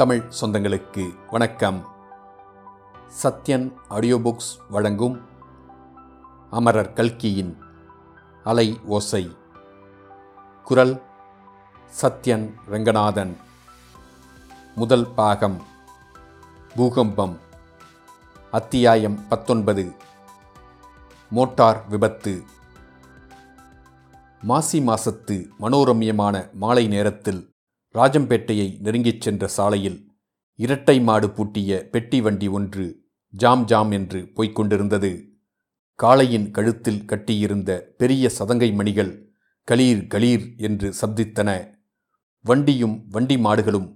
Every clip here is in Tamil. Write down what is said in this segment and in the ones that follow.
தமிழ் சொந்தங்களுக்கு வணக்கம் சத்யன் ஆடியோ புக்ஸ் வழங்கும் அமரர் கல்கியின் அலை ஓசை குரல் சத்யன் ரங்கநாதன் முதல் பாகம் பூகம்பம் அத்தியாயம் பத்தொன்பது மோட்டார் விபத்து மாசி மாசத்து மனோரம்யமான மாலை நேரத்தில் ராஜம்பேட்டையை நெருங்கிச் சென்ற சாலையில் இரட்டை மாடு பூட்டிய பெட்டி வண்டி ஒன்று ஜாம் ஜாம் என்று போய்க் கொண்டிருந்தது காளையின் கழுத்தில் கட்டியிருந்த பெரிய சதங்கை மணிகள் கலீர் கலீர் என்று சப்தித்தன வண்டியும் வண்டி மாடுகளும்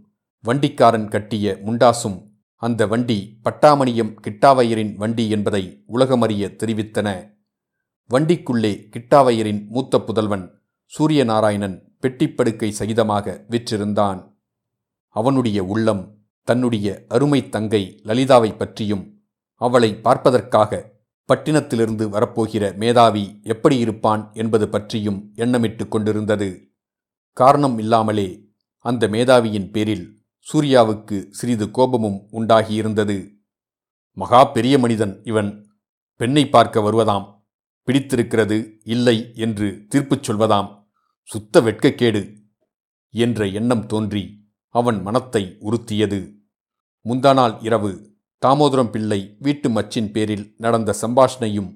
வண்டிக்காரன் கட்டிய முண்டாசும் அந்த வண்டி பட்டாமணியம் கிட்டாவையரின் வண்டி என்பதை உலகமறிய தெரிவித்தன வண்டிக்குள்ளே கிட்டாவையரின் மூத்த புதல்வன் சூரியநாராயணன் பெட்டிப்படுக்கை சகிதமாக விற்றிருந்தான் அவனுடைய உள்ளம் தன்னுடைய அருமை தங்கை லலிதாவை பற்றியும் அவளை பார்ப்பதற்காக பட்டினத்திலிருந்து வரப்போகிற மேதாவி எப்படி இருப்பான் என்பது பற்றியும் எண்ணமிட்டு கொண்டிருந்தது காரணம் இல்லாமலே அந்த மேதாவியின் பேரில் சூர்யாவுக்கு சிறிது கோபமும் உண்டாகியிருந்தது மகா பெரிய மனிதன் இவன் பெண்ணை பார்க்க வருவதாம் பிடித்திருக்கிறது இல்லை என்று தீர்ப்புச் சொல்வதாம் சுத்த வெட்கக்கேடு என்ற எண்ணம் தோன்றி அவன் மனத்தை உறுத்தியது முந்தானால் இரவு தாமோதரம் பிள்ளை வீட்டு மச்சின் பேரில் நடந்த சம்பாஷணையும்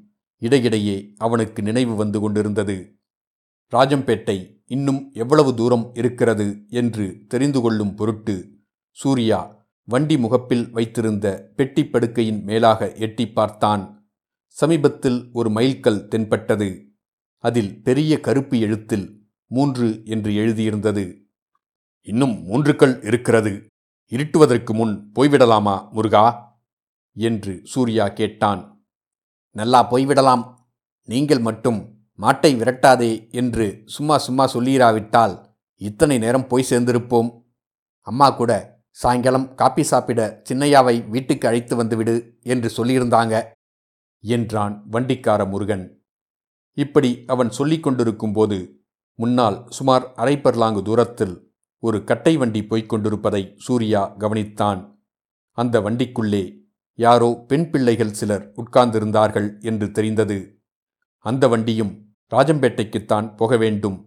இடையிடையே அவனுக்கு நினைவு வந்து கொண்டிருந்தது ராஜம்பேட்டை இன்னும் எவ்வளவு தூரம் இருக்கிறது என்று தெரிந்து கொள்ளும் பொருட்டு சூர்யா வண்டி முகப்பில் வைத்திருந்த பெட்டி படுக்கையின் மேலாக எட்டி பார்த்தான் சமீபத்தில் ஒரு மைல்கல் தென்பட்டது அதில் பெரிய கருப்பு எழுத்தில் மூன்று என்று எழுதியிருந்தது இன்னும் மூன்றுக்கள் இருக்கிறது இருட்டுவதற்கு முன் போய்விடலாமா முருகா என்று சூர்யா கேட்டான் நல்லா போய்விடலாம் நீங்கள் மட்டும் மாட்டை விரட்டாதே என்று சும்மா சும்மா சொல்லிராவிட்டால் இத்தனை நேரம் போய் சேர்ந்திருப்போம் அம்மா கூட சாயங்காலம் காப்பி சாப்பிட சின்னையாவை வீட்டுக்கு அழைத்து வந்துவிடு என்று சொல்லியிருந்தாங்க என்றான் வண்டிக்கார முருகன் இப்படி அவன் சொல்லிக் கொண்டிருக்கும்போது முன்னால் சுமார் அரைப்பர்லாங்கு தூரத்தில் ஒரு கட்டை வண்டி போய்க் கொண்டிருப்பதை சூர்யா கவனித்தான் அந்த வண்டிக்குள்ளே யாரோ பெண் பிள்ளைகள் சிலர் உட்கார்ந்திருந்தார்கள் என்று தெரிந்தது அந்த வண்டியும் ராஜம்பேட்டைக்குத்தான் போக வேண்டும்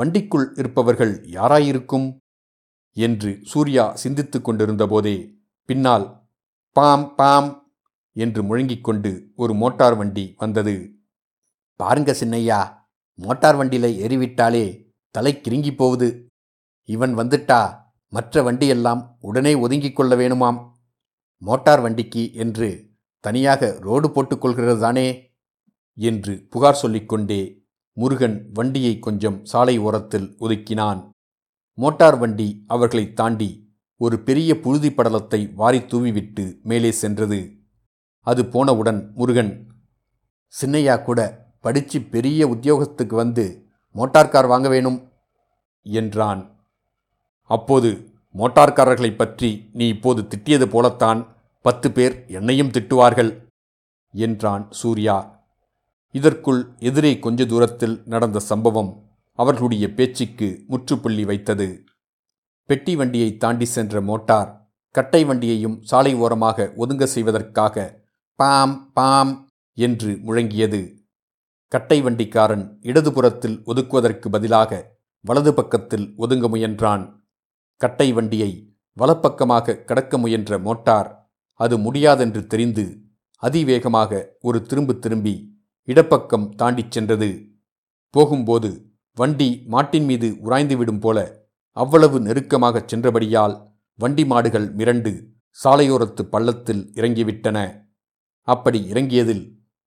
வண்டிக்குள் இருப்பவர்கள் யாராயிருக்கும் என்று சூர்யா சிந்தித்து கொண்டிருந்தபோதே பின்னால் பாம் பாம் என்று முழங்கிக் கொண்டு ஒரு மோட்டார் வண்டி வந்தது பாருங்க சின்னையா மோட்டார் வண்டியில் ஏறிவிட்டாலே தலை கிருங்கி போகுது இவன் வந்துட்டா மற்ற வண்டியெல்லாம் உடனே ஒதுங்கிக் கொள்ள வேணுமாம் மோட்டார் வண்டிக்கு என்று தனியாக ரோடு போட்டுக்கொள்கிறது தானே என்று புகார் சொல்லிக்கொண்டே முருகன் வண்டியை கொஞ்சம் சாலை ஓரத்தில் ஒதுக்கினான் மோட்டார் வண்டி அவர்களை தாண்டி ஒரு பெரிய புழுதி படலத்தை வாரி தூவிவிட்டு மேலே சென்றது அது போனவுடன் முருகன் சின்னையா கூட படித்து பெரிய உத்தியோகத்துக்கு வந்து மோட்டார் கார் வாங்க வேணும் என்றான் அப்போது மோட்டார்காரர்களை பற்றி நீ இப்போது திட்டியது போலத்தான் பத்து பேர் என்னையும் திட்டுவார்கள் என்றான் சூர்யா இதற்குள் எதிரே கொஞ்ச தூரத்தில் நடந்த சம்பவம் அவர்களுடைய பேச்சுக்கு முற்றுப்புள்ளி வைத்தது பெட்டி வண்டியை தாண்டி சென்ற மோட்டார் கட்டை வண்டியையும் சாலை ஓரமாக ஒதுங்க செய்வதற்காக பாம் பாம் என்று முழங்கியது கட்டை வண்டிக்காரன் இடதுபுறத்தில் ஒதுக்குவதற்கு பதிலாக வலது பக்கத்தில் ஒதுங்க முயன்றான் கட்டை வண்டியை வலப்பக்கமாக கடக்க முயன்ற மோட்டார் அது முடியாதென்று தெரிந்து அதிவேகமாக ஒரு திரும்பு திரும்பி இடப்பக்கம் தாண்டிச் சென்றது போகும்போது வண்டி மாட்டின் மீது உராய்ந்துவிடும் போல அவ்வளவு நெருக்கமாகச் சென்றபடியால் வண்டி மாடுகள் மிரண்டு சாலையோரத்து பள்ளத்தில் இறங்கிவிட்டன அப்படி இறங்கியதில்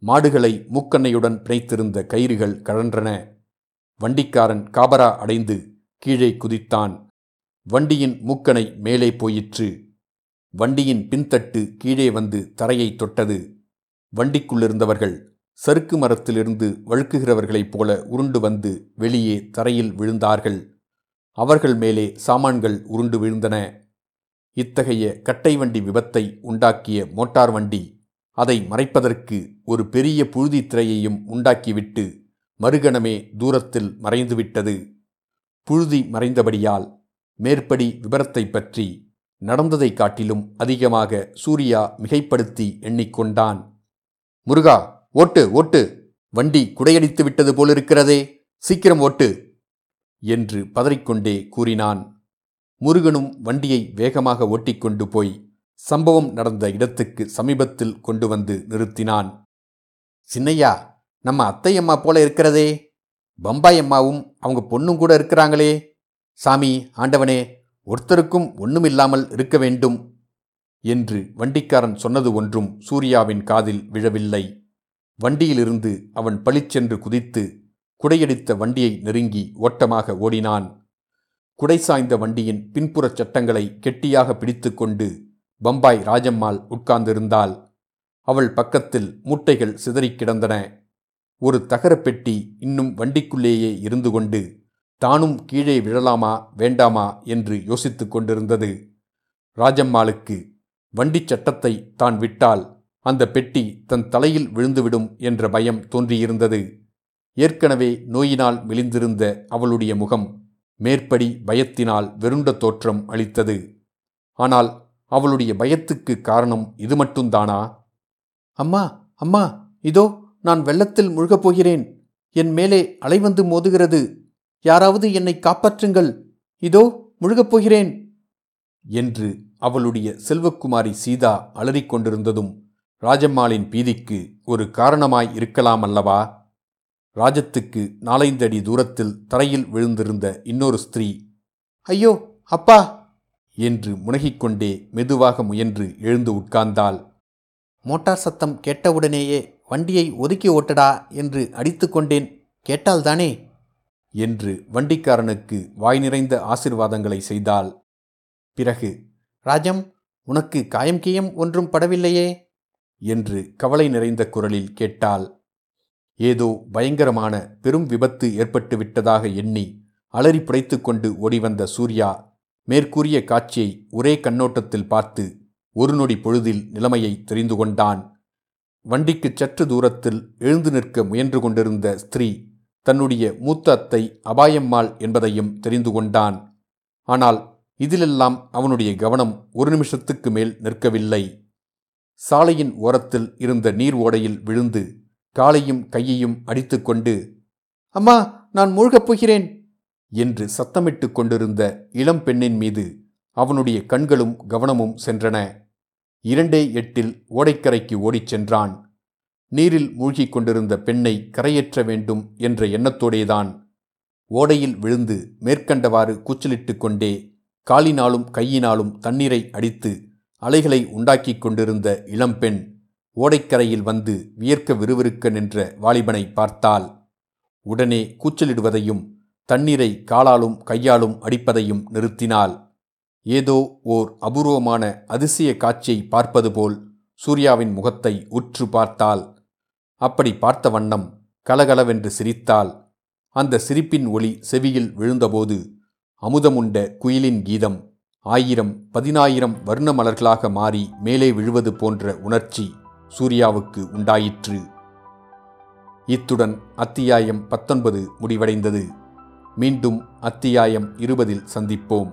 மாடுகளை மூக்கண்ணையுடன் பிணைத்திருந்த கயிறுகள் கழன்றன வண்டிக்காரன் காபரா அடைந்து கீழே குதித்தான் வண்டியின் மூக்கனை மேலே போயிற்று வண்டியின் பின்தட்டு கீழே வந்து தரையை தொட்டது வண்டிக்குள்ளிருந்தவர்கள் சறுக்கு மரத்திலிருந்து வழுக்குகிறவர்களைப் போல உருண்டு வந்து வெளியே தரையில் விழுந்தார்கள் அவர்கள் மேலே சாமான்கள் உருண்டு விழுந்தன இத்தகைய கட்டை வண்டி விபத்தை உண்டாக்கிய மோட்டார் வண்டி அதை மறைப்பதற்கு ஒரு பெரிய புழுதி திரையையும் உண்டாக்கிவிட்டு மறுகணமே தூரத்தில் மறைந்துவிட்டது புழுதி மறைந்தபடியால் மேற்படி விபரத்தை பற்றி நடந்ததை காட்டிலும் அதிகமாக சூர்யா மிகைப்படுத்தி எண்ணிக்கொண்டான் முருகா ஓட்டு ஓட்டு வண்டி குடையடித்து விட்டது போலிருக்கிறதே சீக்கிரம் ஓட்டு என்று பதறிக்கொண்டே கூறினான் முருகனும் வண்டியை வேகமாக ஓட்டிக்கொண்டு போய் சம்பவம் நடந்த இடத்துக்கு சமீபத்தில் கொண்டு வந்து நிறுத்தினான் சின்னையா நம்ம அத்தையம்மா போல இருக்கிறதே பம்பாய் அம்மாவும் அவங்க பொண்ணும் கூட இருக்கிறாங்களே சாமி ஆண்டவனே ஒருத்தருக்கும் ஒன்றுமில்லாமல் இருக்க வேண்டும் என்று வண்டிக்காரன் சொன்னது ஒன்றும் சூர்யாவின் காதில் விழவில்லை வண்டியிலிருந்து அவன் பளிச்சென்று குதித்து குடையடித்த வண்டியை நெருங்கி ஓட்டமாக ஓடினான் குடை சாய்ந்த வண்டியின் பின்புறச் சட்டங்களை கெட்டியாக பிடித்துக்கொண்டு பம்பாய் ராஜம்மாள் உட்கார்ந்திருந்தாள் அவள் பக்கத்தில் மூட்டைகள் சிதறிக் கிடந்தன ஒரு தகரப்பெட்டி இன்னும் வண்டிக்குள்ளேயே இருந்து கொண்டு தானும் கீழே விழலாமா வேண்டாமா என்று யோசித்துக் கொண்டிருந்தது ராஜம்மாளுக்கு வண்டிச் சட்டத்தை தான் விட்டால் அந்த பெட்டி தன் தலையில் விழுந்துவிடும் என்ற பயம் தோன்றியிருந்தது ஏற்கனவே நோயினால் மெலிந்திருந்த அவளுடைய முகம் மேற்படி பயத்தினால் வெருண்ட தோற்றம் அளித்தது ஆனால் அவளுடைய பயத்துக்கு காரணம் இது மட்டும்தானா அம்மா அம்மா இதோ நான் வெள்ளத்தில் முழுகப் போகிறேன் என் மேலே அலை வந்து மோதுகிறது யாராவது என்னை காப்பாற்றுங்கள் இதோ முழுகப் போகிறேன் என்று அவளுடைய செல்வக்குமாரி சீதா அலறிக் கொண்டிருந்ததும் ராஜம்மாளின் பீதிக்கு ஒரு காரணமாய் இருக்கலாம் அல்லவா ராஜத்துக்கு நாலைந்தடி தூரத்தில் தரையில் விழுந்திருந்த இன்னொரு ஸ்திரீ ஐயோ அப்பா என்று முனகிக்கொண்டே மெதுவாக முயன்று எழுந்து உட்கார்ந்தாள் மோட்டார் சத்தம் கேட்டவுடனேயே வண்டியை ஒதுக்கி ஓட்டடா என்று அடித்து கொண்டேன் கேட்டால்தானே என்று வண்டிக்காரனுக்கு வாய் நிறைந்த ஆசிர்வாதங்களை செய்தாள் பிறகு ராஜம் உனக்கு காயம் கீயம் ஒன்றும் படவில்லையே என்று கவலை நிறைந்த குரலில் கேட்டாள் ஏதோ பயங்கரமான பெரும் விபத்து ஏற்பட்டு விட்டதாக எண்ணி அலறி புடைத்துக்கொண்டு ஓடிவந்த சூர்யா மேற்கூறிய காட்சியை ஒரே கண்ணோட்டத்தில் பார்த்து ஒரு நொடி பொழுதில் நிலைமையை தெரிந்து கொண்டான் வண்டிக்கு சற்று தூரத்தில் எழுந்து நிற்க முயன்று கொண்டிருந்த ஸ்திரீ தன்னுடைய மூத்த அத்தை அபாயம்மாள் என்பதையும் தெரிந்து கொண்டான் ஆனால் இதிலெல்லாம் அவனுடைய கவனம் ஒரு நிமிஷத்துக்கு மேல் நிற்கவில்லை சாலையின் ஓரத்தில் இருந்த நீர் ஓடையில் விழுந்து காலையும் கையையும் அடித்துக்கொண்டு அம்மா நான் மூழ்கப் போகிறேன் என்று சத்தமிட்டு கொண்டிருந்த இளம் பெண்ணின் மீது அவனுடைய கண்களும் கவனமும் சென்றன இரண்டே எட்டில் ஓடைக்கரைக்கு ஓடிச் சென்றான் நீரில் மூழ்கிக் கொண்டிருந்த பெண்ணை கரையேற்ற வேண்டும் என்ற எண்ணத்தோடேதான் ஓடையில் விழுந்து மேற்கண்டவாறு கூச்சலிட்டு கொண்டே காலினாலும் கையினாலும் தண்ணீரை அடித்து அலைகளை உண்டாக்கிக் கொண்டிருந்த இளம்பெண் ஓடைக்கரையில் வந்து வியர்க்க விறுவிறுக்க நின்ற வாலிபனை பார்த்தாள் உடனே கூச்சலிடுவதையும் தண்ணீரை காலாலும் கையாலும் அடிப்பதையும் நிறுத்தினாள் ஏதோ ஓர் அபூர்வமான அதிசய காட்சியை பார்ப்பது போல் சூர்யாவின் முகத்தை உற்று பார்த்தாள் அப்படி பார்த்த வண்ணம் கலகலவென்று சிரித்தாள் அந்த சிரிப்பின் ஒளி செவியில் விழுந்தபோது அமுதமுண்ட குயிலின் கீதம் ஆயிரம் பதினாயிரம் வர்ணமலர்களாக மலர்களாக மாறி மேலே விழுவது போன்ற உணர்ச்சி சூர்யாவுக்கு உண்டாயிற்று இத்துடன் அத்தியாயம் பத்தொன்பது முடிவடைந்தது மீண்டும் அத்தியாயம் இருபதில் சந்திப்போம்